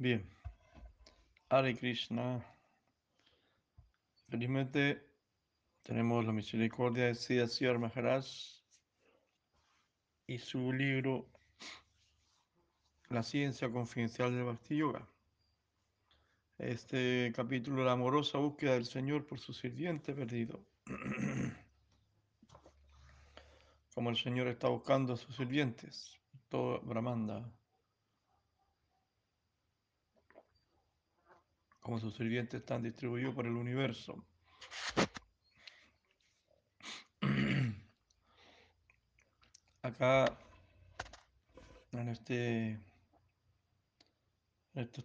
Bien. Hare Krishna. Felizmente tenemos la misericordia de Siddhar Maharaj y su libro La ciencia confidencial del Bhakti Yoga. Este capítulo, la amorosa búsqueda del Señor por su sirviente perdido. Como el Señor está buscando a sus sirvientes, todo Brahmanda. Como sus sirvientes están distribuidos por el universo. Acá, en, este, en estas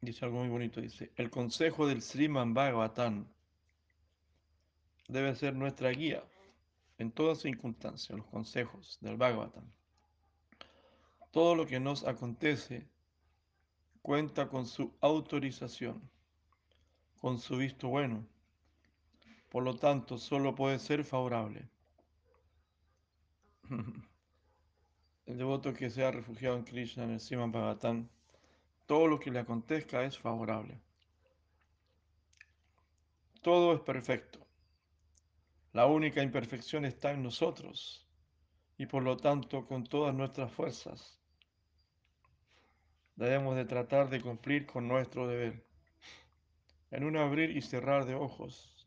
dice algo muy bonito, dice, el consejo del Sriman Bhagavatam debe ser nuestra guía en todas circunstancias, los consejos del Bhagavatam. Todo lo que nos acontece cuenta con su autorización, con su visto bueno. Por lo tanto, solo puede ser favorable. El devoto que sea refugiado en Krishna, en el Siman Bhagavatam, todo lo que le acontezca es favorable. Todo es perfecto. La única imperfección está en nosotros y por lo tanto con todas nuestras fuerzas debemos de tratar de cumplir con nuestro deber. En un abrir y cerrar de ojos,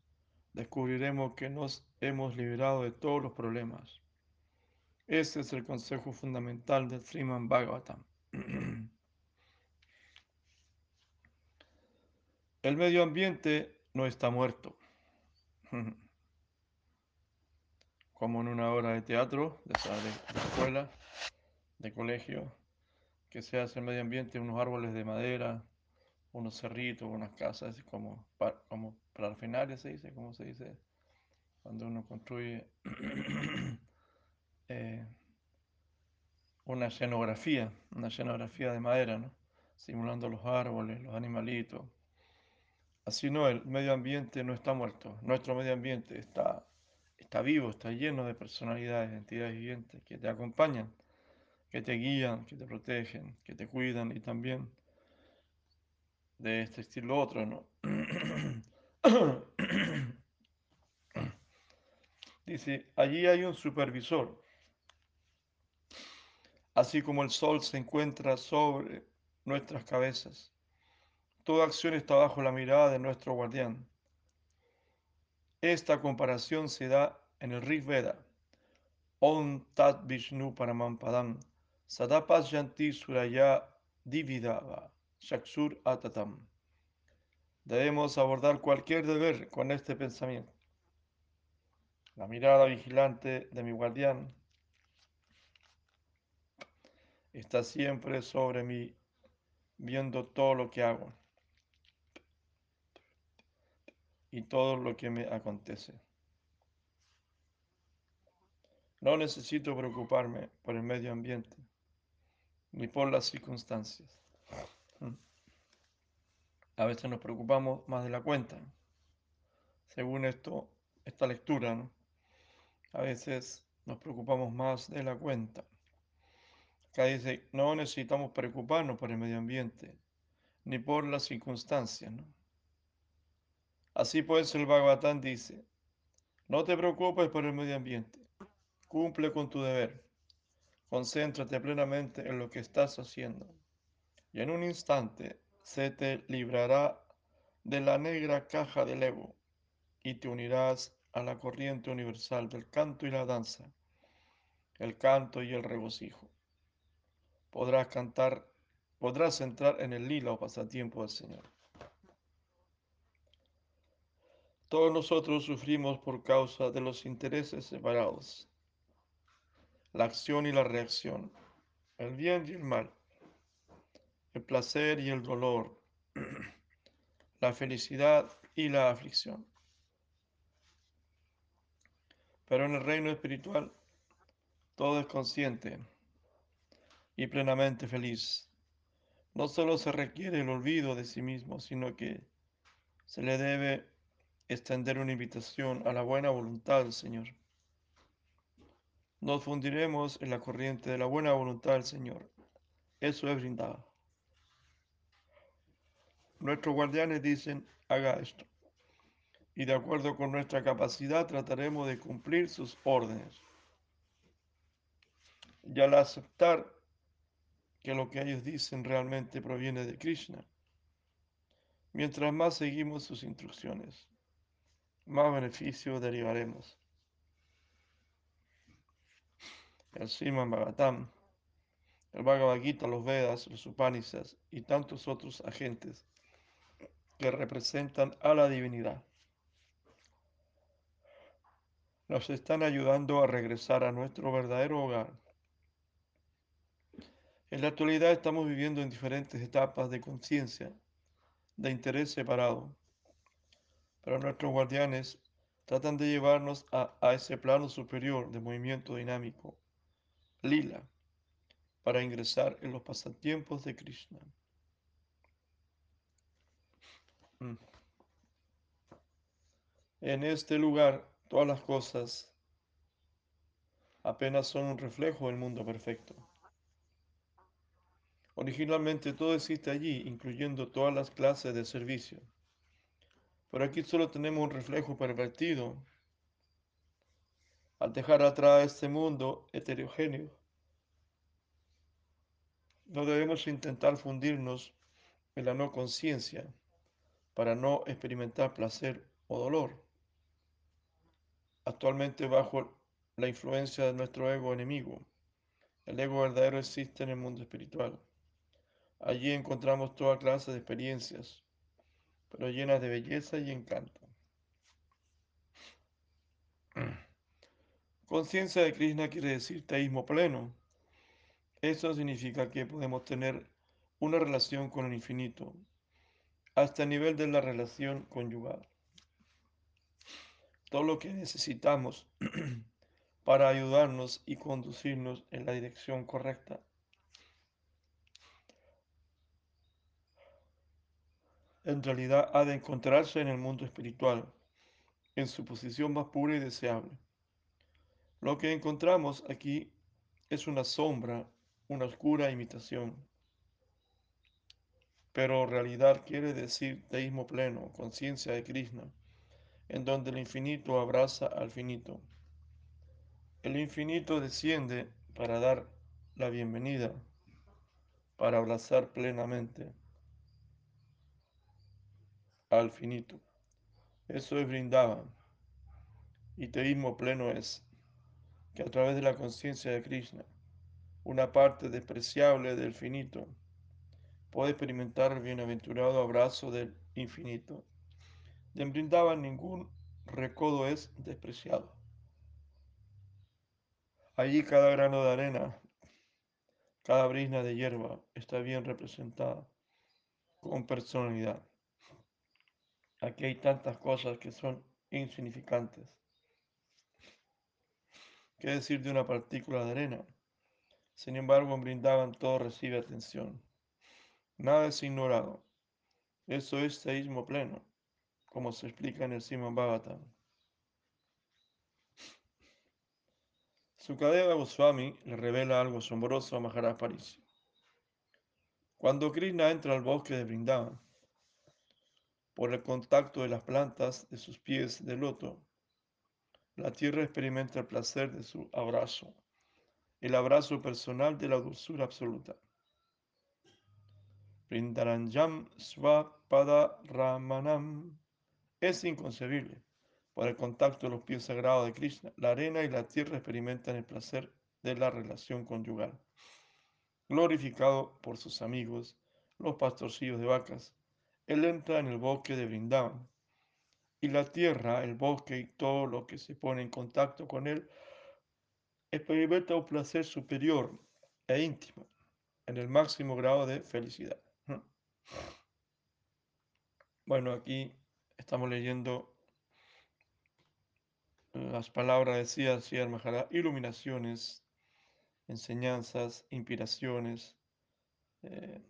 descubriremos que nos hemos liberado de todos los problemas. Ese es el consejo fundamental de Sriman Bhagavatam. El medio ambiente no está muerto. Como en una obra de teatro, de, de escuela, de colegio, que se hace el medio ambiente, unos árboles de madera, unos cerritos, unas casas, como para, como para finales se dice, como se dice, cuando uno construye eh, una escenografía, una escenografía de madera, ¿no? simulando los árboles, los animalitos. Así no, el medio ambiente no está muerto, nuestro medio ambiente está, está vivo, está lleno de personalidades, entidades vivientes que te acompañan que te guían, que te protegen, que te cuidan y también de este estilo otro, ¿no? Dice, allí hay un supervisor. Así como el sol se encuentra sobre nuestras cabezas, toda acción está bajo la mirada de nuestro guardián. Esta comparación se da en el Rig Veda. Om Tat Vishnu Paramampadam Sadapasyanti Suraya Dividava Shaksur Atatam. Debemos abordar cualquier deber con este pensamiento. La mirada vigilante de mi guardián está siempre sobre mí, viendo todo lo que hago y todo lo que me acontece. No necesito preocuparme por el medio ambiente ni por las circunstancias. Mm. A veces nos preocupamos más de la cuenta, según esto, esta lectura. A veces nos preocupamos más de la cuenta. Acá dice, no necesitamos preocuparnos por el medio ambiente, ni por las circunstancias. Así pues, el Bhagavatam dice, no te preocupes por el medio ambiente, cumple con tu deber Concéntrate plenamente en lo que estás haciendo y en un instante se te librará de la negra caja del ego y te unirás a la corriente universal del canto y la danza, el canto y el regocijo. Podrás cantar, podrás entrar en el lila o pasatiempo del Señor. Todos nosotros sufrimos por causa de los intereses separados la acción y la reacción, el bien y el mal, el placer y el dolor, la felicidad y la aflicción. Pero en el reino espiritual todo es consciente y plenamente feliz. No solo se requiere el olvido de sí mismo, sino que se le debe extender una invitación a la buena voluntad del Señor. Nos fundiremos en la corriente de la buena voluntad del Señor. Eso es brindado. Nuestros guardianes dicen, haga esto. Y de acuerdo con nuestra capacidad trataremos de cumplir sus órdenes. Y al aceptar que lo que ellos dicen realmente proviene de Krishna, mientras más seguimos sus instrucciones, más beneficio derivaremos. El Sriman Bhagavatam, el Bhagavad Gita, los Vedas, los Upanishads y tantos otros agentes que representan a la divinidad. Nos están ayudando a regresar a nuestro verdadero hogar. En la actualidad estamos viviendo en diferentes etapas de conciencia, de interés separado, pero nuestros guardianes tratan de llevarnos a, a ese plano superior de movimiento dinámico, lila, para ingresar en los pasatiempos de Krishna. Mm. En este lugar, todas las cosas apenas son un reflejo del mundo perfecto. Originalmente todo existe allí, incluyendo todas las clases de servicio. Pero aquí solo tenemos un reflejo pervertido. Al dejar atrás este mundo heterogéneo, no debemos intentar fundirnos en la no conciencia para no experimentar placer o dolor. Actualmente bajo la influencia de nuestro ego enemigo, el ego verdadero existe en el mundo espiritual. Allí encontramos toda clase de experiencias, pero llenas de belleza y encanto. Conciencia de Krishna quiere decir teísmo pleno. Eso significa que podemos tener una relación con el infinito, hasta el nivel de la relación conyugal. Todo lo que necesitamos para ayudarnos y conducirnos en la dirección correcta. En realidad ha de encontrarse en el mundo espiritual, en su posición más pura y deseable. Lo que encontramos aquí es una sombra, una oscura imitación. Pero realidad quiere decir teísmo pleno, conciencia de Krishna, en donde el infinito abraza al finito. El infinito desciende para dar la bienvenida, para abrazar plenamente al finito. Eso es brindaba. Y teísmo pleno es que a través de la conciencia de Krishna, una parte despreciable del finito puede experimentar el bienaventurado abrazo del infinito. De brindaba ningún recodo es despreciado. Allí cada grano de arena, cada brisna de hierba está bien representada con personalidad. Aquí hay tantas cosas que son insignificantes. ¿Qué decir de una partícula de arena? Sin embargo, en Brindaban todo recibe atención. Nada es ignorado. Eso es seísmo pleno, como se explica en el Simon Bhagavatam. Sukadeva Goswami le revela algo asombroso a Maharaj Parisi. Cuando Krishna entra al bosque de Brindavan, por el contacto de las plantas de sus pies de loto, la tierra experimenta el placer de su abrazo, el abrazo personal de la dulzura absoluta. Brindaranjam Swapada Ramanam es inconcebible. Por el contacto de los pies sagrados de Krishna, la arena y la tierra experimentan el placer de la relación conyugal. Glorificado por sus amigos, los pastorcillos de vacas, él entra en el bosque de Brindavan. Y la tierra, el bosque y todo lo que se pone en contacto con él experimenta un placer superior e íntimo, en el máximo grado de felicidad. Bueno, aquí estamos leyendo las palabras de Siyar Maharaj, iluminaciones, enseñanzas, inspiraciones, eh,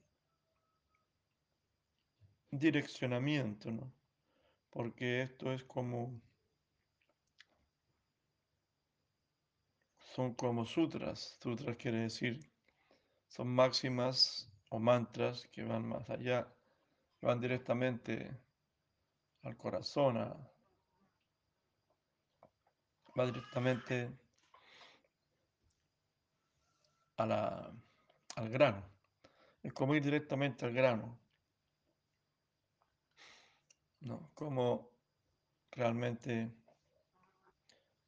direccionamiento, ¿no? Porque esto es como son como sutras. Sutras quiere decir, son máximas o mantras que van más allá, van directamente al corazón, va directamente a la, al grano. Es como ir directamente al grano. ¿No? Como realmente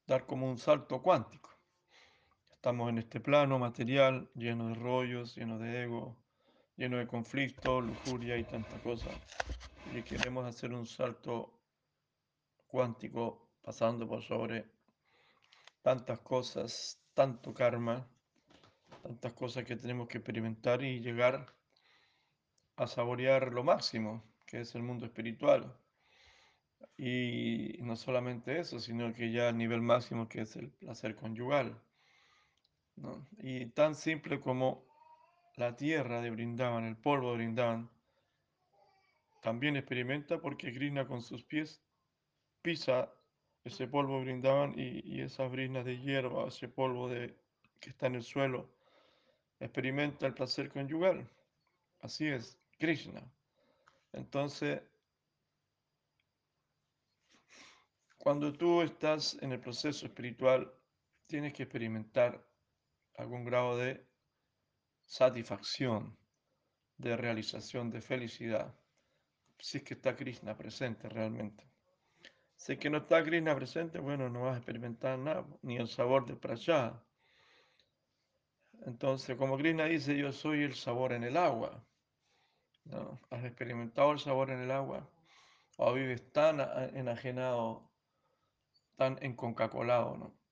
dar como un salto cuántico. Estamos en este plano material lleno de rollos, lleno de ego, lleno de conflicto, lujuria y tanta cosa. Y queremos hacer un salto cuántico pasando por sobre tantas cosas, tanto karma, tantas cosas que tenemos que experimentar y llegar a saborear lo máximo, que es el mundo espiritual. Y no solamente eso, sino que ya el nivel máximo que es el placer conyugal. Y tan simple como la tierra de Brindavan, el polvo de Brindavan, también experimenta porque Krishna con sus pies pisa ese polvo brindaban y, y esas brinas de hierba, ese polvo de, que está en el suelo, experimenta el placer conyugal. Así es, Krishna. Entonces, cuando tú estás en el proceso espiritual, tienes que experimentar algún grado de satisfacción, de realización, de felicidad, si es que está Krishna presente realmente. Si es que no está Krishna presente, bueno, no vas a experimentar nada, ni el sabor de prasad. Entonces, como Krishna dice, yo soy el sabor en el agua. ¿no? ¿Has experimentado el sabor en el agua? ¿O vives tan enajenado, tan enconcacolado, ¿no?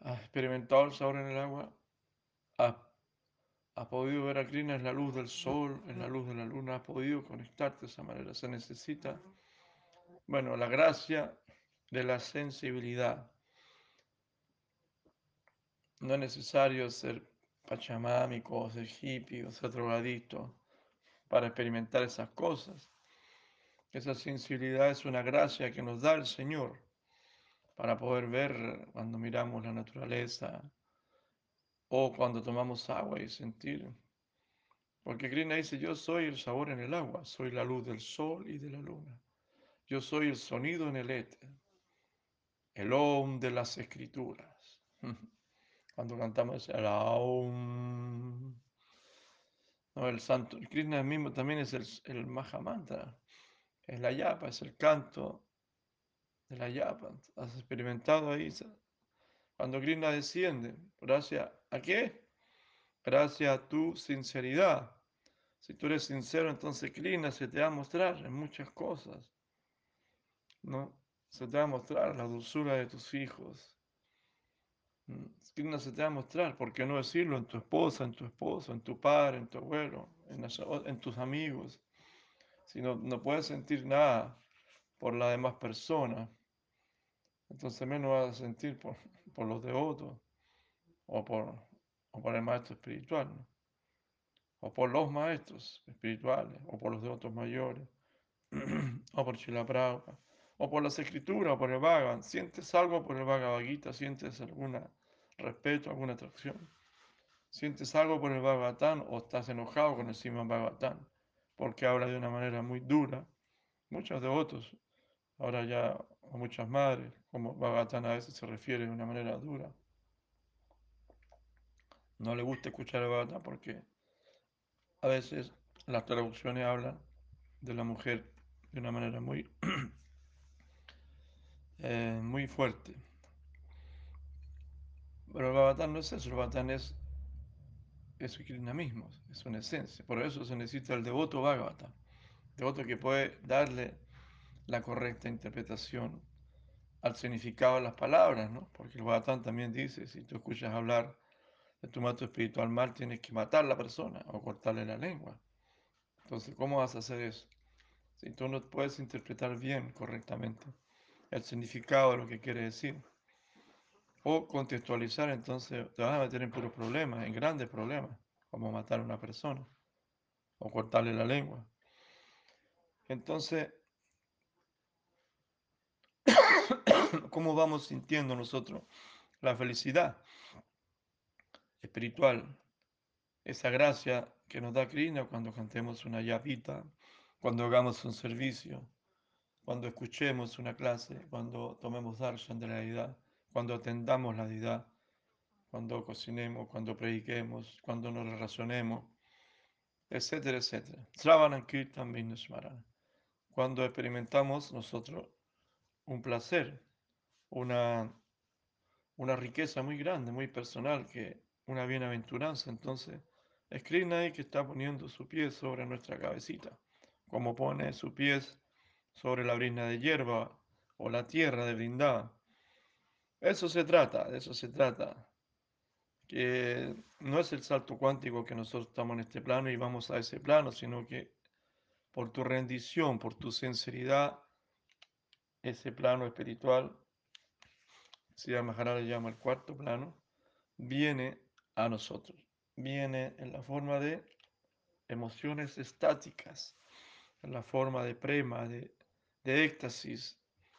¿Has experimentado el sabor en el agua? ¿Has, podido ver a Krishna en la luz del sol, en la luz de la luna? ¿Has podido conectarte de esa manera? Se necesita, bueno, la gracia de la sensibilidad. No es necesario ser pachamámico, ser hippie, o ser drogadito para experimentar esas cosas. Esa sensibilidad es una gracia que nos da el Señor para poder ver cuando miramos la naturaleza o cuando tomamos agua y sentir. Porque Krishna dice, yo soy el sabor en el agua, soy la luz del sol y de la luna. Yo soy el sonido en el éter, el om de las escrituras. Cuando cantamos el om, no, el santo, el Krishna mismo también es el, el Mahamantra, es la yapa, es el canto de la yapa. ¿Has experimentado ahí? Cuando Krishna desciende, gracias a qué? Gracias a tu sinceridad. Si tú eres sincero, entonces Krishna se te va a mostrar en muchas cosas. ¿No? Se te va a mostrar la dulzura de tus hijos. Mm, Krishna se te va a mostrar, ¿por qué no decirlo? En tu esposa, en tu esposo, en tu padre, en tu abuelo, en tus amigos. Si no, puedes sentir nada por la demás persona, entonces menos vas a sentir por, por los devotos o por, o por el maestro espiritual, o por los maestros espirituales, o por los devotos mayores, o por Chilapraupa, o por las escrituras, o por el Bhagavan. ¿Sientes algo por el Bhagavad Gita? ¿Sientes algún respeto, alguna atracción? ¿Sientes algo por el Bhagavatam o estás enojado con el Sima Bhagavatam? Porque habla de una manera muy dura. Muchos devotos, ahora ya a muchas madres, como Bhagavatam a veces se refiere de una manera dura no le gusta escuchar el Bhagavatam porque a veces las traducciones hablan de la mujer de una manera muy, eh, muy fuerte. Pero el Bhagavatam no es eso, el Bhagavatam es, es Krishna mismo, es una esencia. Por eso se necesita el devoto Bhagavatam, devoto que puede darle la correcta interpretación al significado de las palabras, ¿no? Porque el Bhagavatam también dice, si tú escuchas hablar de tu mato espiritual mal, tienes que matar a la persona o cortarle la lengua. Entonces, ¿cómo vas a hacer eso? Si tú no puedes interpretar bien, correctamente, el significado de lo que quiere decir, o contextualizar, entonces te vas a meter en puros problemas, en grandes problemas, como matar a una persona o cortarle la lengua. Entonces, cómo vamos sintiendo nosotros la felicidad espiritual, esa gracia que nos da Krishna cuando cantemos una yapita, cuando hagamos un servicio, cuando escuchemos una clase, cuando tomemos darshan de la deidad, cuando atendamos la deidad, cuando cocinemos, cuando prediquemos, cuando nos relacionemos, etcétera, etcétera. Cuando experimentamos nosotros un placer, una, una riqueza muy grande, muy personal, que una bienaventuranza, entonces es Krishna que está poniendo su pie sobre nuestra cabecita, como pone su pie sobre la brina de hierba o la tierra de brindada. Eso se trata, de eso se trata. Que no es el salto cuántico que nosotros estamos en este plano y vamos a ese plano, sino que por tu rendición, por tu sinceridad, ese plano espiritual, si Maharaj le llama el cuarto plano, viene a nosotros. Viene en la forma de emociones estáticas, en la forma de prema, de de éxtasis,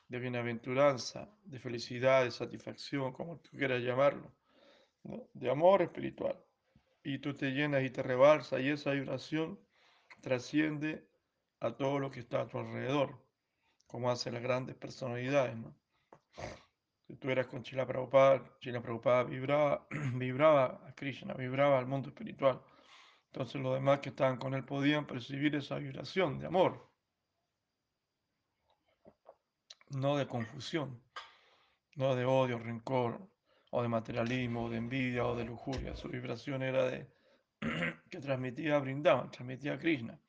de bienaventuranza, de felicidad, de satisfacción, como tú quieras llamarlo, de amor espiritual. Y tú te llenas y te rebalsa y esa vibración trasciende a todo lo que está a tu alrededor, como hacen las grandes personalidades. ¿no? Si tú eras con Chila Prabhupada, Chila Prabhupada vibraba, vibraba a Krishna, vibraba al mundo espiritual. Entonces los demás que estaban con él podían percibir esa vibración de amor. No de confusión, no de odio, rencor, o de materialismo, o de envidia, o de lujuria. Su vibración era de que transmitía Brindavan, transmitía Krishna,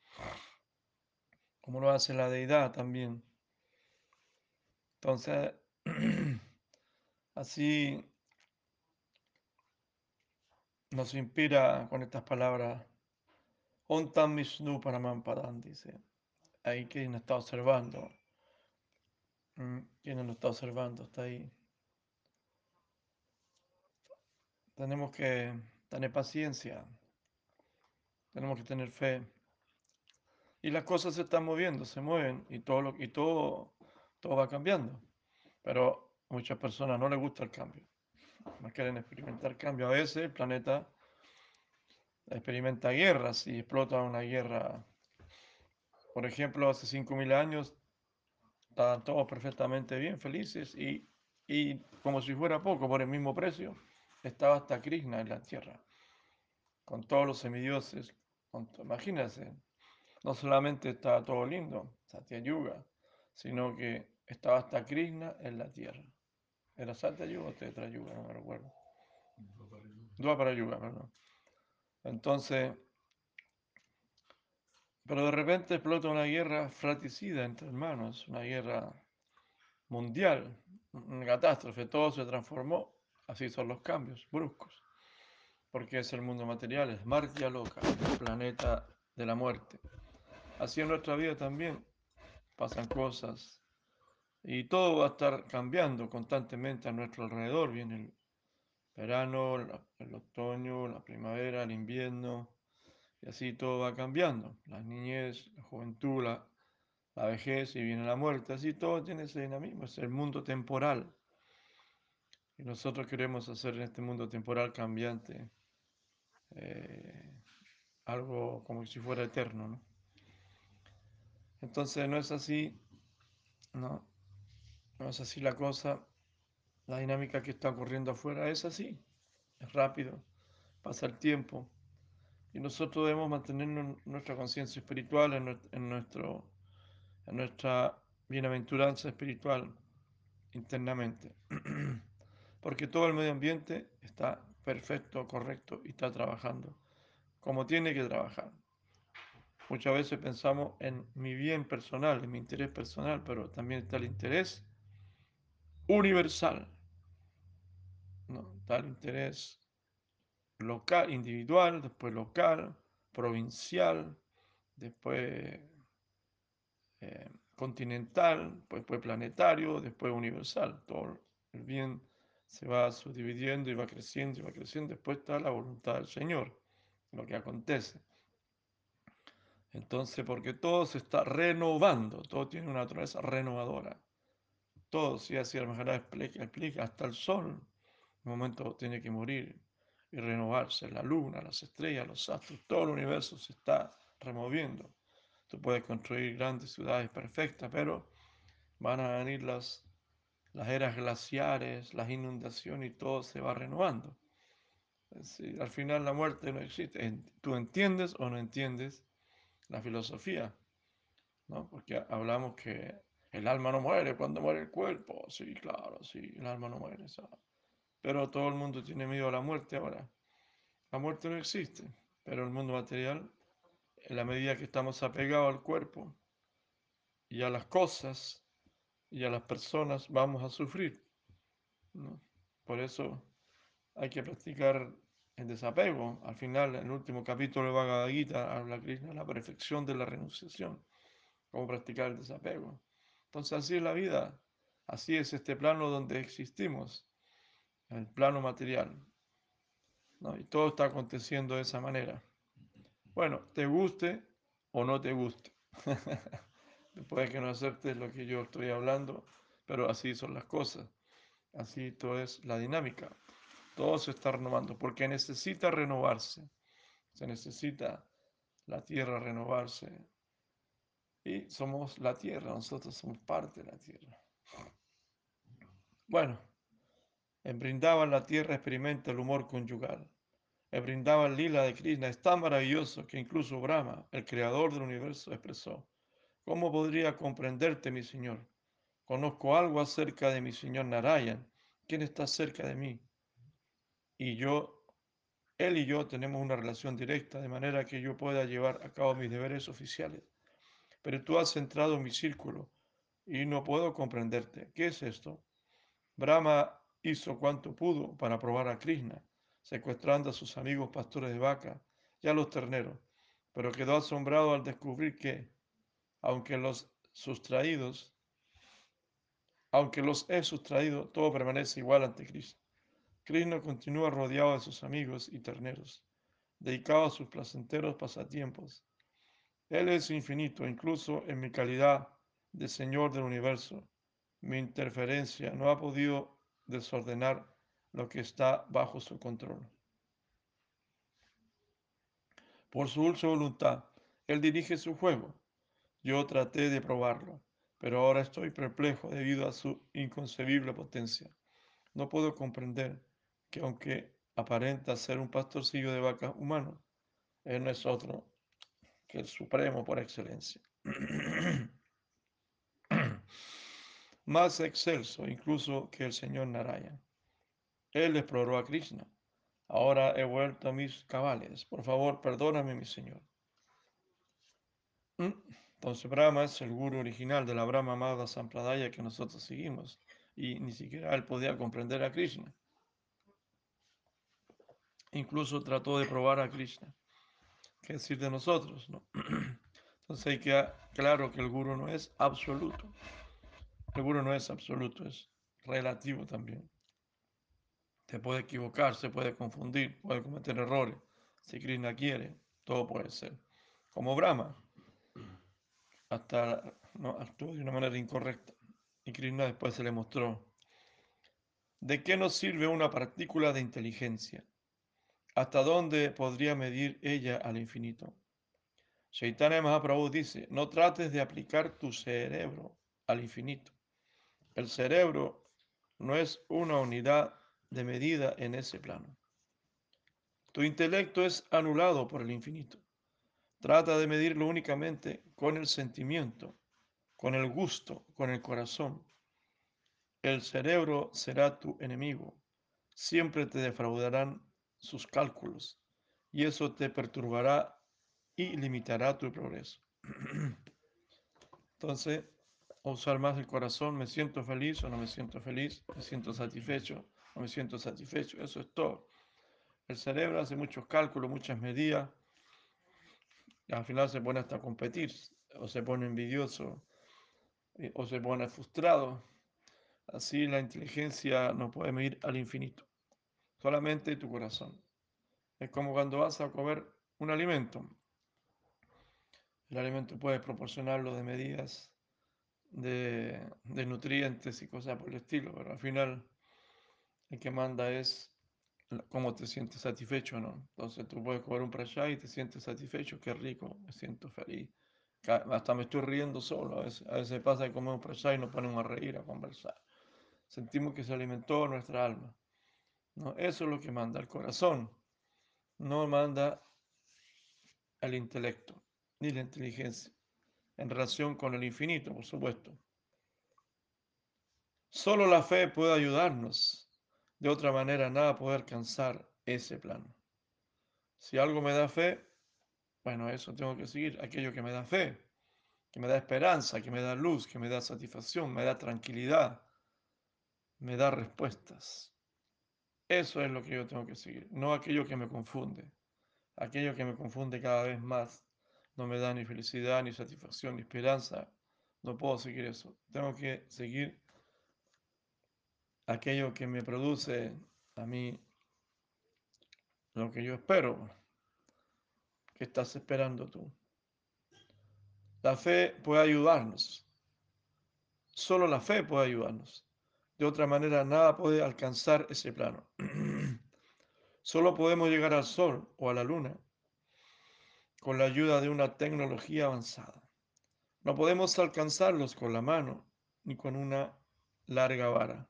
como lo hace la deidad también. Entonces, así nos inspira con estas palabras, Ontam Vishnu Paramampadan, dice, ahí nos está observando ¿Quién nos está observando? Está ahí. Tenemos que tener paciencia. Tenemos que tener fe. Y las cosas se están moviendo, se mueven y todo, lo, y todo, todo va cambiando. Pero muchas personas no les gusta el cambio. No quieren experimentar cambio. A veces el planeta experimenta guerras y explota una guerra. Por ejemplo, hace 5.000 años estaban todos perfectamente bien, felices, y, y como si fuera poco, por el mismo precio, estaba hasta Krishna en la tierra, con todos los semidioses. imagínense, no solamente estaba todo lindo, Satya Yuga, sino que estaba hasta Krishna en la tierra. ¿Era Satya Yuga o Tetra Yuga? No me recuerdo. para Yuga, perdón. Entonces, pero de repente explota una guerra fratricida entre hermanos, una guerra mundial, una catástrofe, todo se transformó, así son los cambios bruscos, porque es el mundo material, es Martia loca, el planeta de la muerte. Así en nuestra vida también pasan cosas y todo va a estar cambiando constantemente a nuestro alrededor. Viene el verano, el otoño, la primavera, el invierno, y así todo va cambiando. La niñez, la juventud, la, vejez y viene la muerte. Así todo tiene ese dinamismo, es el mundo temporal. Y nosotros queremos hacer en este mundo temporal cambiante eh, algo como si fuera eterno. ¿no? Entonces no es así, no, no es así la cosa. La dinámica que está ocurriendo afuera es así, es rápido, pasa el tiempo y nosotros debemos mantener nuestra conciencia espiritual en, nuestro, en nuestra bienaventuranza espiritual internamente. Porque todo el medio ambiente está perfecto, correcto y está trabajando como tiene que trabajar. Muchas veces pensamos en mi bien personal, en mi interés personal, pero también está el interés universal. ¿no? Está el interés local, individual, después local, provincial, después eh, continental, después planetario, después universal. Todo el bien se va subdividiendo y va creciendo y va creciendo. Después está la voluntad del Señor, lo que acontece. Entonces, porque todo se está renovando, todo tiene una naturaleza renovadora. Todo, si así el Maharaj explica, explica, hasta el sol, en un momento tiene que morir y renovarse, la luna, las estrellas, los astros, todo el universo se está removiendo. Tú puedes construir grandes ciudades perfectas, pero van a venir las, las eras glaciares, las inundaciones y todo se va renovando. al final la muerte no existe. Tú entiendes o no entiendes la filosofía, ¿no? Porque hablamos que el alma no muere cuando muere el cuerpo. Sí, claro, sí, el alma no muere. Pero todo el mundo tiene miedo a la muerte ahora. La muerte no existe, pero el mundo material, en la medida que estamos apegados al cuerpo y a las cosas y a las personas, vamos a sufrir. Por eso hay que practicar el desapego. Al final, en el último capítulo de Bhagavad Gita, habla Krishna la perfección de la renunciación, cómo practicar el desapego. Entonces así es la vida, así es este plano donde existimos, el plano material. Y todo está aconteciendo de esa manera. Bueno, te guste o no te guste. Puede que no aceptes lo que yo estoy hablando, pero así son las cosas. Así todo es la dinámica. Todo se está renovando porque necesita renovarse. Se necesita la tierra renovarse. Y somos la tierra, nosotros somos parte de la tierra. Bueno, en Brindaban la tierra experimenta el humor conyugal. El Brindaban lila de Krishna es tan maravilloso que incluso Brahma, el creador del universo, expresó, ¿cómo podría comprenderte, mi Señor? Conozco algo acerca de mi Señor Narayan, quien está cerca de mí. Y yo, él y yo tenemos una relación directa, de manera que yo pueda llevar a cabo mis deberes oficiales. Pero tú has entrado en mi círculo y no puedo comprenderte. ¿Qué es esto? Brahma hizo cuanto pudo para probar a Krishna, secuestrando a sus amigos pastores de vaca y a los terneros, pero quedó asombrado al descubrir que, aunque los sustraídos, aunque los he sustraído, todo permanece igual ante Krishna. Krishna continúa rodeado de sus amigos y terneros, dedicado a sus placenteros pasatiempos. Él es infinito, incluso en mi calidad de Señor del universo. Mi interferencia no ha podido desordenar lo que está bajo su control. Por su dulce voluntad, Él dirige su juego. Yo traté de probarlo, pero ahora estoy perplejo debido a su inconcebible potencia. No puedo comprender que aunque aparenta ser un pastorcillo de vacas humano, Él no es otro que el Supremo por excelencia. más excelso incluso que el señor Narayan. Él exploró a Krishna. Ahora he vuelto a mis cabales. Por favor, perdóname, mi señor. ¿Mm? Entonces Brahma es el guru original de la Brahma Amada Sampradaya que nosotros seguimos. Y ni siquiera él podía comprender a Krishna. Incluso trató de probar a Krishna. ¿Qué decir de nosotros? No? Entonces hay que claro que el guru no es absoluto. Seguro no es absoluto, es relativo también. Se puede equivocar, se puede confundir, puede cometer errores. Si Krishna quiere, todo puede ser. Como Brahma, hasta no, actuó de una manera incorrecta. Y Krishna después se le mostró. ¿De qué nos sirve una partícula de inteligencia? ¿Hasta dónde podría medir ella al infinito? Chaitanya Mahaprabhu dice, no trates de aplicar tu cerebro al infinito. El cerebro no es una unidad de medida en ese plano. Tu intelecto es anulado por el infinito. Trata de medirlo únicamente con el sentimiento, con el gusto, con el corazón. El cerebro será tu enemigo. Siempre te defraudarán sus cálculos y eso te perturbará y limitará tu progreso. Entonces, usar más el corazón, me siento feliz o no me siento feliz, me siento satisfecho o me siento satisfecho, eso es todo. El cerebro hace muchos cálculos, muchas medidas, y al final se pone hasta a competir, o se pone envidioso, o se pone frustrado. Así la inteligencia no puede medir al infinito, solamente tu corazón. Es como cuando vas a comer un alimento. El alimento puede proporcionarlo de medidas de, nutrientes y cosas por el estilo, pero al final el que manda es cómo te sientes satisfecho, ¿no? Entonces tú puedes comer un prashad y te sientes satisfecho, qué rico, me siento feliz. Hasta me estoy riendo solo, a veces, a veces pasa que comemos prashad y nos ponemos a reír, a conversar. Sentimos que se alimentó nuestra alma, ¿no? Eso es lo que manda el corazón, no manda el intelecto ni la inteligencia, en relación con el infinito, por supuesto. Solo la fe puede ayudarnos. De otra manera, nada puede alcanzar ese plano. Si algo me da fe, bueno, eso tengo que seguir. Aquello que me da fe, que me da esperanza, que me da luz, que me da satisfacción, me da tranquilidad, me da respuestas. Eso es lo que yo tengo que seguir, no aquello que me confunde. Aquello que me confunde cada vez más no me da ni felicidad, ni satisfacción, ni esperanza. No puedo seguir eso. Tengo que seguir aquello que me produce a mí lo que yo espero. ¿Qué estás esperando tú? La fe puede ayudarnos. Solo la fe puede ayudarnos. De otra manera, nada puede alcanzar ese plano. Solo podemos llegar al Sol o a la Luna con la ayuda de una tecnología avanzada. No podemos alcanzarlos con la mano ni con una larga vara.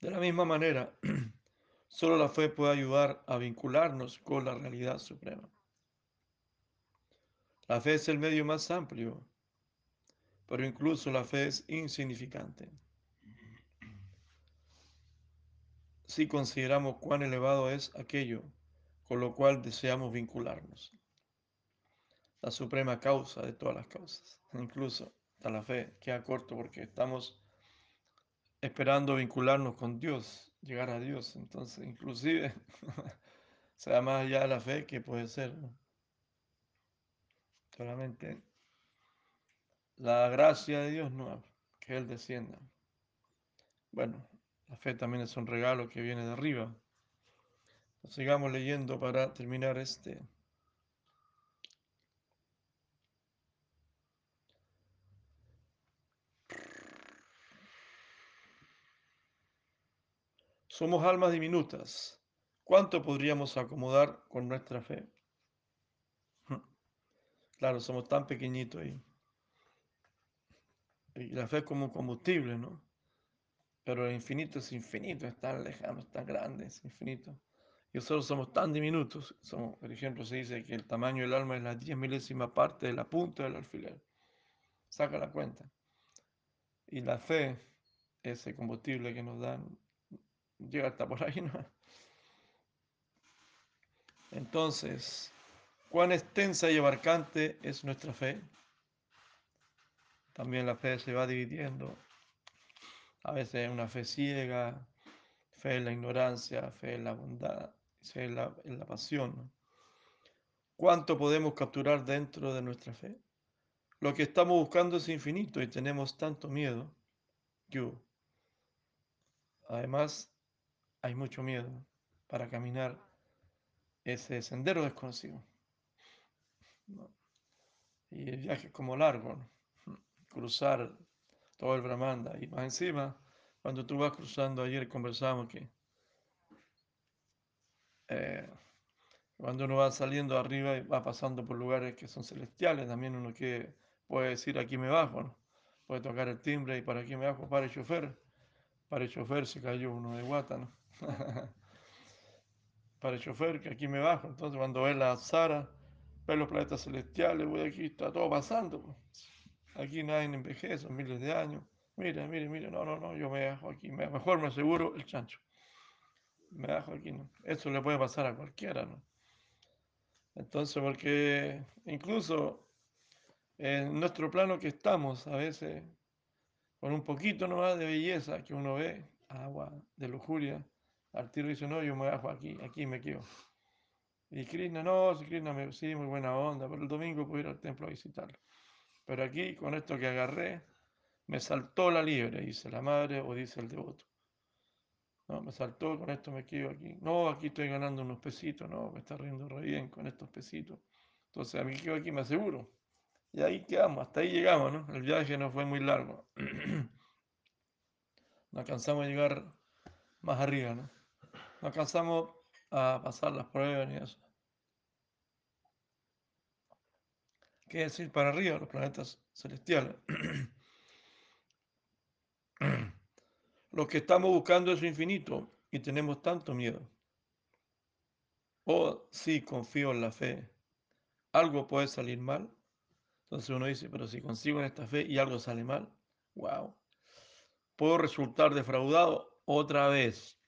De la misma manera, solo la fe puede ayudar a vincularnos con la realidad suprema. La fe es el medio más amplio, pero incluso la fe es insignificante. Si consideramos cuán elevado es aquello con lo cual deseamos vincularnos, la suprema causa de todas las causas, incluso a la fe queda corto porque estamos esperando vincularnos con Dios, llegar a Dios, entonces inclusive se da más allá de la fe que puede ser, solamente la gracia de Dios no que Él descienda. Bueno, la fe también es un regalo que viene de arriba. Sigamos leyendo para terminar este. Somos almas diminutas. ¿Cuánto podríamos acomodar con nuestra fe? Claro, somos tan pequeñitos ahí. Y la fe es como combustible, ¿no? Pero el infinito es infinito, es tan lejano, es tan grande, es infinito. Y nosotros somos tan diminutos. Somos, por ejemplo, se dice que el tamaño del alma es la diez milésima parte de la punta del alfiler. Saca la cuenta. Y la fe, ese combustible que nos dan, llega hasta por ahí, ¿no? Entonces, ¿cuán extensa y abarcante es nuestra fe? También la fe se va dividiendo. A veces una fe ciega, fe en la ignorancia, fe en la bondad, en la, pasión. ¿no? ¿Cuánto podemos capturar dentro de nuestra fe? Lo que estamos buscando es infinito y tenemos tanto miedo. Yo. Además, hay mucho miedo para caminar ese sendero desconocido. ¿no? Y el viaje es como largo, ¿no? cruzar todo el Brahmanda. Y más encima, cuando tú vas cruzando, ayer conversábamos que eh, cuando uno va saliendo arriba y va pasando por lugares que son celestiales, también uno que puede decir aquí me bajo, ¿no? puede tocar el timbre y para aquí me bajo, para el chofer. Para el chofer se cayó uno de guata, ¿no? para el chofer, que aquí me bajo. Entonces, cuando ve la Sara, ve los planetas celestiales, voy aquí, está todo pasando. Aquí nadie envejece, son miles de años. Mira, mire, mire, no, no, no, yo me bajo aquí. Me- mejor me aseguro el chancho. Me bajo aquí, ¿no? Eso le puede pasar a cualquiera, ¿no? Entonces, porque incluso en nuestro plano que estamos, a veces, con un poquito nomás de belleza que uno ve, agua de lujuria, al tiro dice, no, yo me bajo aquí, aquí me quedo. Y Krishna, no, si Krishna me, sí, muy buena onda, pero el domingo puedo ir al templo a visitarlo. Pero aquí, con esto que agarré, me saltó la liebre, dice la madre o dice el devoto. No, me saltó, con esto me quedo aquí. No, aquí estoy ganando unos pesitos, no, me está riendo re bien con estos pesitos. Entonces, a mí quedo aquí, me aseguro. Y ahí quedamos, hasta ahí llegamos, ¿no? El viaje no fue muy largo. No alcanzamos a llegar más arriba, ¿no? No alcanzamos a pasar las pruebas ni eso. ¿Qué decir para arriba, los planetas celestiales? Los que estamos buscando eso infinito y tenemos tanto miedo. Oh, sí, confío en la fe. Algo puede salir mal. Entonces uno dice, pero si consigo en esta fe y algo sale mal, wow. Puedo resultar defraudado otra vez.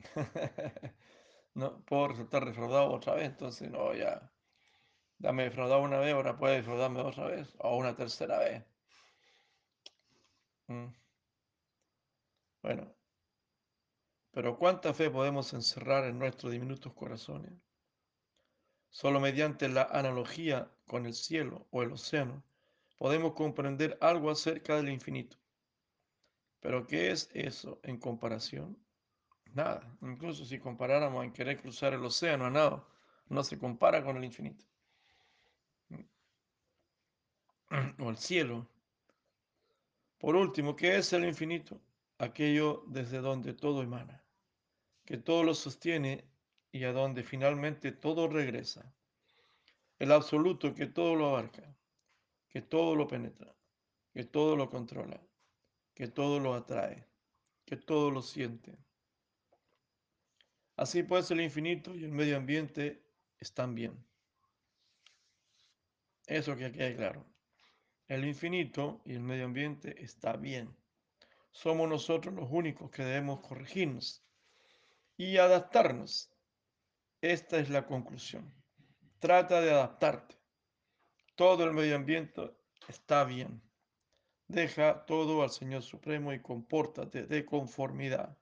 no, puedo resultar defraudado otra vez. Entonces, no, ya. Dame defraudado una vez, ahora puede defraudarme otra vez. O una tercera vez. Mm. Bueno, pero ¿cuánta fe podemos encerrar en nuestros diminutos corazones? Solo mediante la analogía con el cielo o el océano podemos comprender algo acerca del infinito. Pero ¿qué es eso en comparación? Nada. Incluso si comparáramos en querer cruzar el océano a nada, no se compara con el infinito. O el cielo. Por último, ¿qué es el infinito? Aquello desde donde todo emana que todo lo sostiene y a donde finalmente todo regresa. El absoluto que todo lo abarca, que todo lo penetra, que todo lo controla, que todo lo atrae, que todo lo siente. Así pues el infinito y el medio ambiente están bien. Eso que quede claro. El infinito y el medio ambiente está bien. Somos nosotros los únicos que debemos corregirnos y adaptarnos. Esta es la conclusión. Trata de adaptarte. Todo el medio ambiente está bien. Deja todo al Señor Supremo y compórtate de conformidad.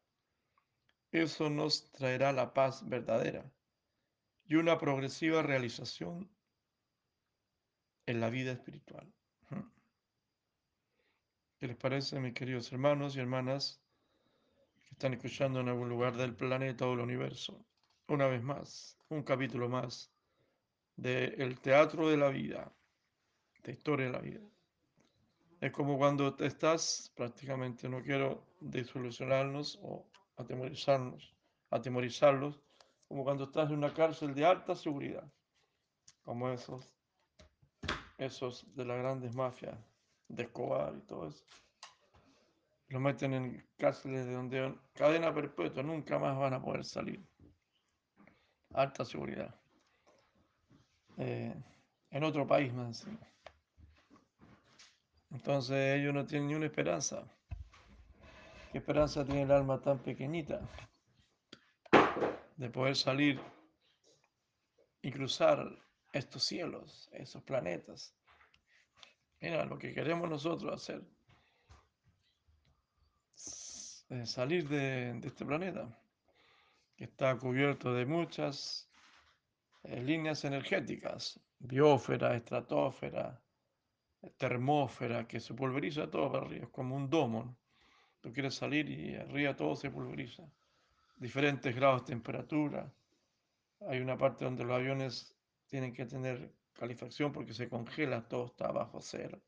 Eso nos traerá la paz verdadera y una progresiva realización en la vida espiritual. ¿Qué les parece, mis queridos hermanos y hermanas? están escuchando en algún lugar del planeta o del universo. Una vez más, un capítulo más de teatro de la vida, de historia de la vida. Es como cuando te estás, prácticamente no quiero disolucionarnos o atemorizarnos, atemorizarlos, como cuando estás en una cárcel de alta seguridad, como esos, esos de las grandes mafias de Escobar y todo eso lo meten en cárceles de donde cadena perpetua, nunca más van a poder salir. Alta seguridad. Eh, en otro país más Entonces ellos no tienen ni una esperanza. ¿Qué esperanza tiene el alma tan pequeñita de poder salir y cruzar estos cielos, esos planetas? Mira, lo que queremos nosotros hacer salir de, este planeta, que está cubierto de muchas eh, líneas energéticas, biósfera, estratosfera, termósfera, que se pulveriza todo para arriba, es como un domo. Tú quieres salir y arriba todo se pulveriza. Diferentes grados de temperatura. Hay una parte donde los aviones tienen que tener calefacción porque se congela, todo está bajo cero.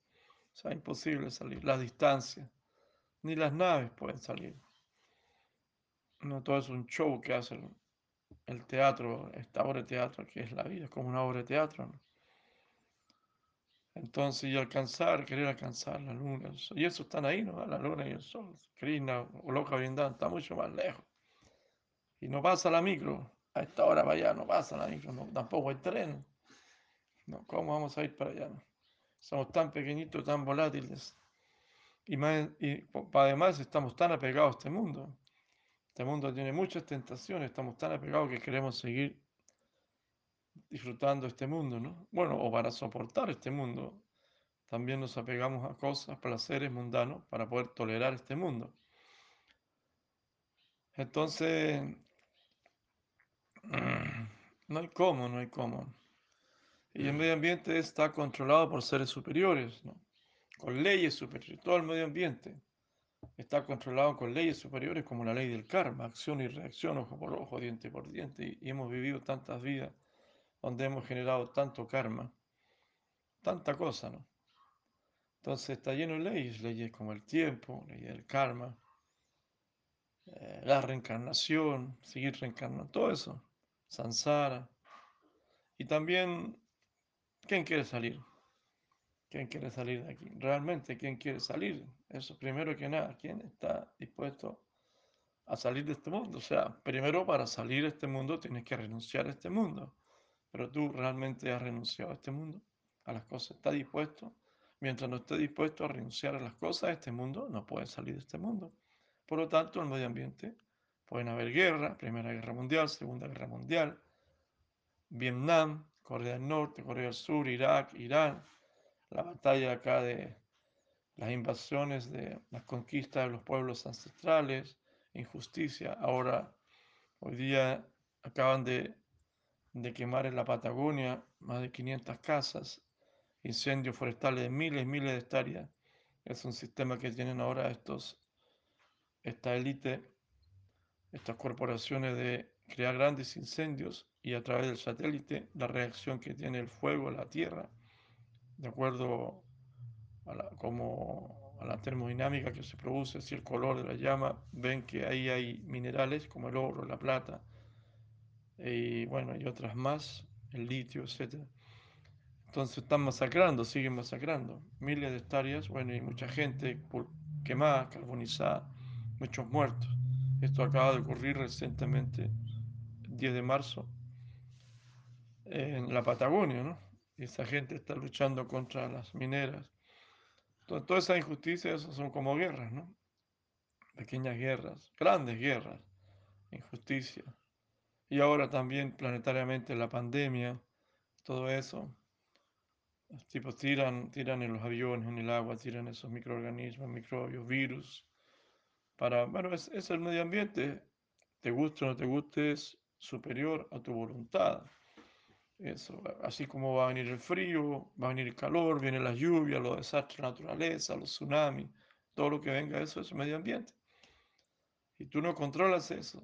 O sea, imposible salir. La distancia ni las naves pueden salir. No, todo es un show que hace el, teatro, esta obra de teatro que es la vida, es como una obra de teatro. Entonces, y alcanzar, querer alcanzar la luna, y eso están ahí, ¿no? La luna y el sol. Krishna o Loca Vrindavan está mucho más lejos. Y no pasa la micro, a esta hora allá no pasa la micro, tampoco hay tren. No, ¿Cómo vamos a ir para allá? Somos tan pequeñitos, tan volátiles. Y, además estamos tan apegados a este mundo. Este mundo tiene muchas tentaciones, estamos tan apegados que queremos seguir disfrutando este mundo, ¿no? Bueno, o para soportar este mundo, también nos apegamos a cosas, placeres mundanos para poder tolerar este mundo. Entonces, no hay cómo, no hay cómo. Y el medio ambiente está controlado por seres superiores, ¿no? con leyes superiores. Todo el medio ambiente está controlado con leyes superiores como la ley del karma, acción y reacción, ojo por ojo, diente por diente. Y, hemos vivido tantas vidas donde hemos generado tanto karma, tanta cosa, ¿no? Entonces está lleno de leyes, leyes como el tiempo, leyes del karma, eh, la reencarnación, seguir reencarnando, todo eso, sansara. Y también, ¿quién quiere salir? ¿Quién quiere salir de aquí? Realmente, ¿quién quiere salir? Eso primero que nada, ¿quién está dispuesto a salir de este mundo? O sea, primero para salir de este mundo tienes que renunciar a este mundo. Pero tú realmente has renunciado a este mundo, a las cosas. ¿Estás dispuesto? Mientras no estés dispuesto a renunciar a las cosas este mundo, no puedes salir de este mundo. Por lo tanto, el medio ambiente pueden haber guerra, Primera Guerra Mundial, Segunda Guerra Mundial, Vietnam, Corea del Norte, Corea del Sur, Irak, Irán, la batalla acá de las invasiones, de las conquistas de los pueblos ancestrales, injusticia. Ahora, hoy día acaban de, de quemar en la Patagonia más de 500 casas, incendios forestales de miles y miles de hectáreas. Es un sistema que tienen ahora estos, esta élite, estas corporaciones de crear grandes incendios y a través del satélite la reacción que tiene el fuego, la tierra, de acuerdo a la, como a la termodinámica que se produce, si el color de la llama, ven que ahí hay minerales como el oro, la plata, y bueno, y otras más, el litio, etc. Entonces están masacrando, siguen masacrando. Miles de hectáreas, bueno, y mucha gente quemada, carbonizada, muchos muertos. Esto acaba de ocurrir recientemente, 10 de marzo, en la Patagonia, ¿no? Y esa gente está luchando contra las mineras. Entonces, todas esas injusticias son como guerras, ¿no? Pequeñas guerras, grandes guerras, injusticia. Y ahora también planetariamente la pandemia, todo eso. Los tipos tiran, tiran en los aviones, en el agua, tiran esos microorganismos, microbios, virus. Para, bueno, es, es el medio ambiente. Te guste o no te guste, es superior a tu voluntad. Eso, así como va a venir el frío, va a venir el calor, vienen las lluvias, los desastres de naturaleza, los tsunamis, todo lo que venga, eso es medio ambiente. Y tú no controlas eso.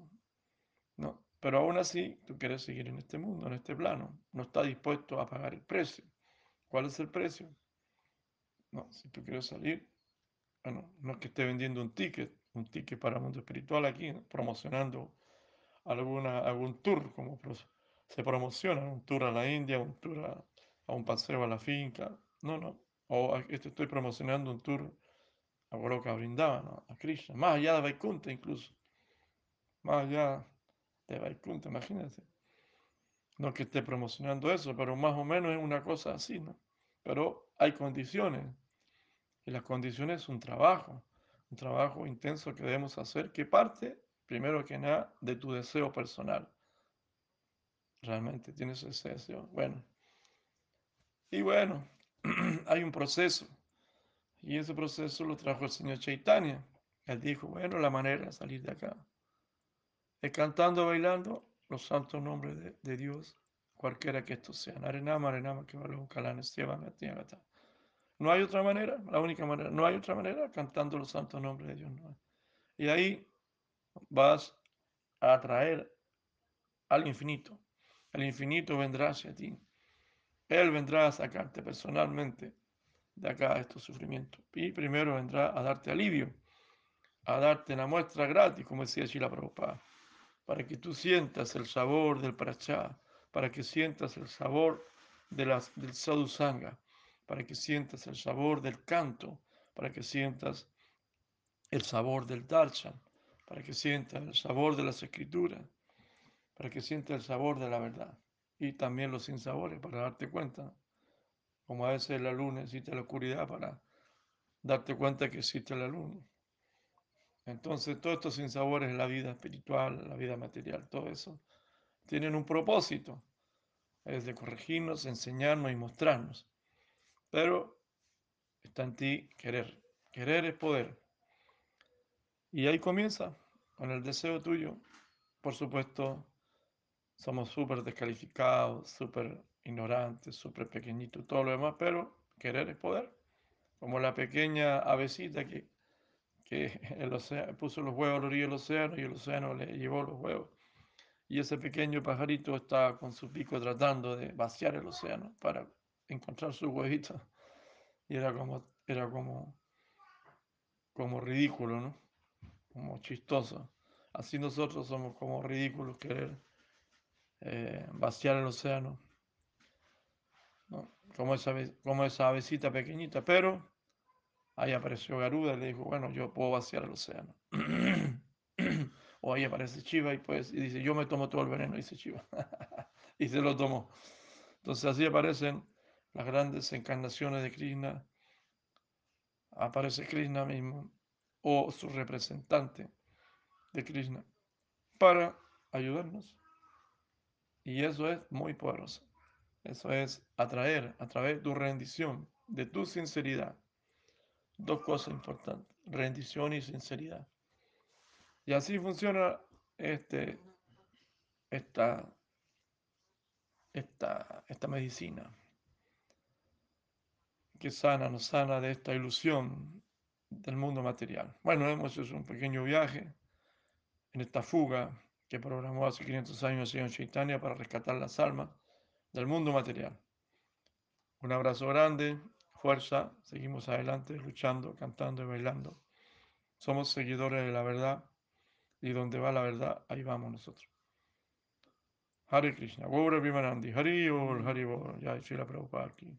No, pero aún así tú quieres seguir en este mundo, en este plano. No estás dispuesto a pagar el precio. ¿Cuál es el precio? No, si tú quieres salir, bueno, no es que esté vendiendo un ticket, un ticket para el mundo espiritual aquí, promocionando alguna, algún tour, como se promociona, un tour a la India, un tour a, un paseo a la finca. No, no. O estoy promocionando un tour a Goloka Vrindavan, a Krishna, más allá de Vaikunta incluso. Más allá de Vaikunta, imagínate. No que esté promocionando eso, pero más o menos es una cosa así, ¿no? Pero hay condiciones. Y las condiciones es un trabajo, un trabajo intenso que debemos hacer, que parte, primero que nada, de tu deseo personal realmente tienes ese deseo. Bueno, y bueno, hay un proceso. Y ese proceso lo trajo el señor Chaitanya. Él dijo, bueno, la manera de salir de acá es cantando, bailando los santos nombres de, Dios, cualquiera que estos sean. Arenama, arenama, que valor, calanes, No hay otra manera, la única manera, no hay otra manera cantando los santos nombres de Dios. Y ahí vas a atraer al infinito. El infinito vendrá hacia ti. Él vendrá a sacarte personalmente de acá de estos sufrimientos. Y primero vendrá a darte alivio, a darte una muestra gratis, como decía Shila Prabhupada, para que tú sientas el sabor del prachá, para que sientas el sabor de las, del sadhusanga, para que sientas el sabor del canto, para que sientas el sabor del darshan, para que sientas el sabor de las escrituras para que sienta el sabor de la verdad y también los sinsabores para darte cuenta, como a veces la luna existe la oscuridad para darte cuenta que existe la luna. Entonces, todos estos sinsabores en la vida espiritual, la vida material, todo eso, tienen un propósito, es de corregirnos, enseñarnos y mostrarnos. Pero está en ti querer. Querer es poder. Y ahí comienza, con el deseo tuyo, por supuesto, somos súper descalificados, súper ignorantes, súper pequeñitos, todo lo demás, pero querer es poder. Como la pequeña avecita que, que el océano, puso los huevos a la orilla del océano y el océano le llevó los huevos. Y ese pequeño pajarito está con su pico tratando de vaciar el océano para encontrar sus huevitos. Y era como, era como, como ridículo, ¿no? Como chistoso. Así nosotros somos como ridículos querer eh, vaciar el océano, ¿no? como, esa, como esa avecita pequeñita, pero ahí apareció Garuda y le dijo, bueno, yo puedo vaciar el océano. o ahí aparece Chiva y, pues, y dice, yo me tomo todo el veneno, dice Chiva. y se lo tomó. Entonces así aparecen las grandes encarnaciones de Krishna. Aparece Krishna mismo o su representante de Krishna para ayudarnos. Y eso es muy poderoso. Eso es atraer a través de tu rendición, de tu sinceridad. Dos cosas importantes, rendición y sinceridad. Y así funciona este, esta, esta, esta medicina que sana, nos sana de esta ilusión del mundo material. Bueno, hemos hecho un pequeño viaje en esta fuga que programó hace 500 años señor Chaitanya para rescatar las almas del mundo material. Un abrazo grande, fuerza, seguimos adelante, luchando, cantando y bailando. Somos seguidores de la verdad y donde va la verdad, ahí vamos nosotros. Hare Krishna, Gaura Vimanandi, Hari Ol, Hari Bol, ya la Prabhupada aquí.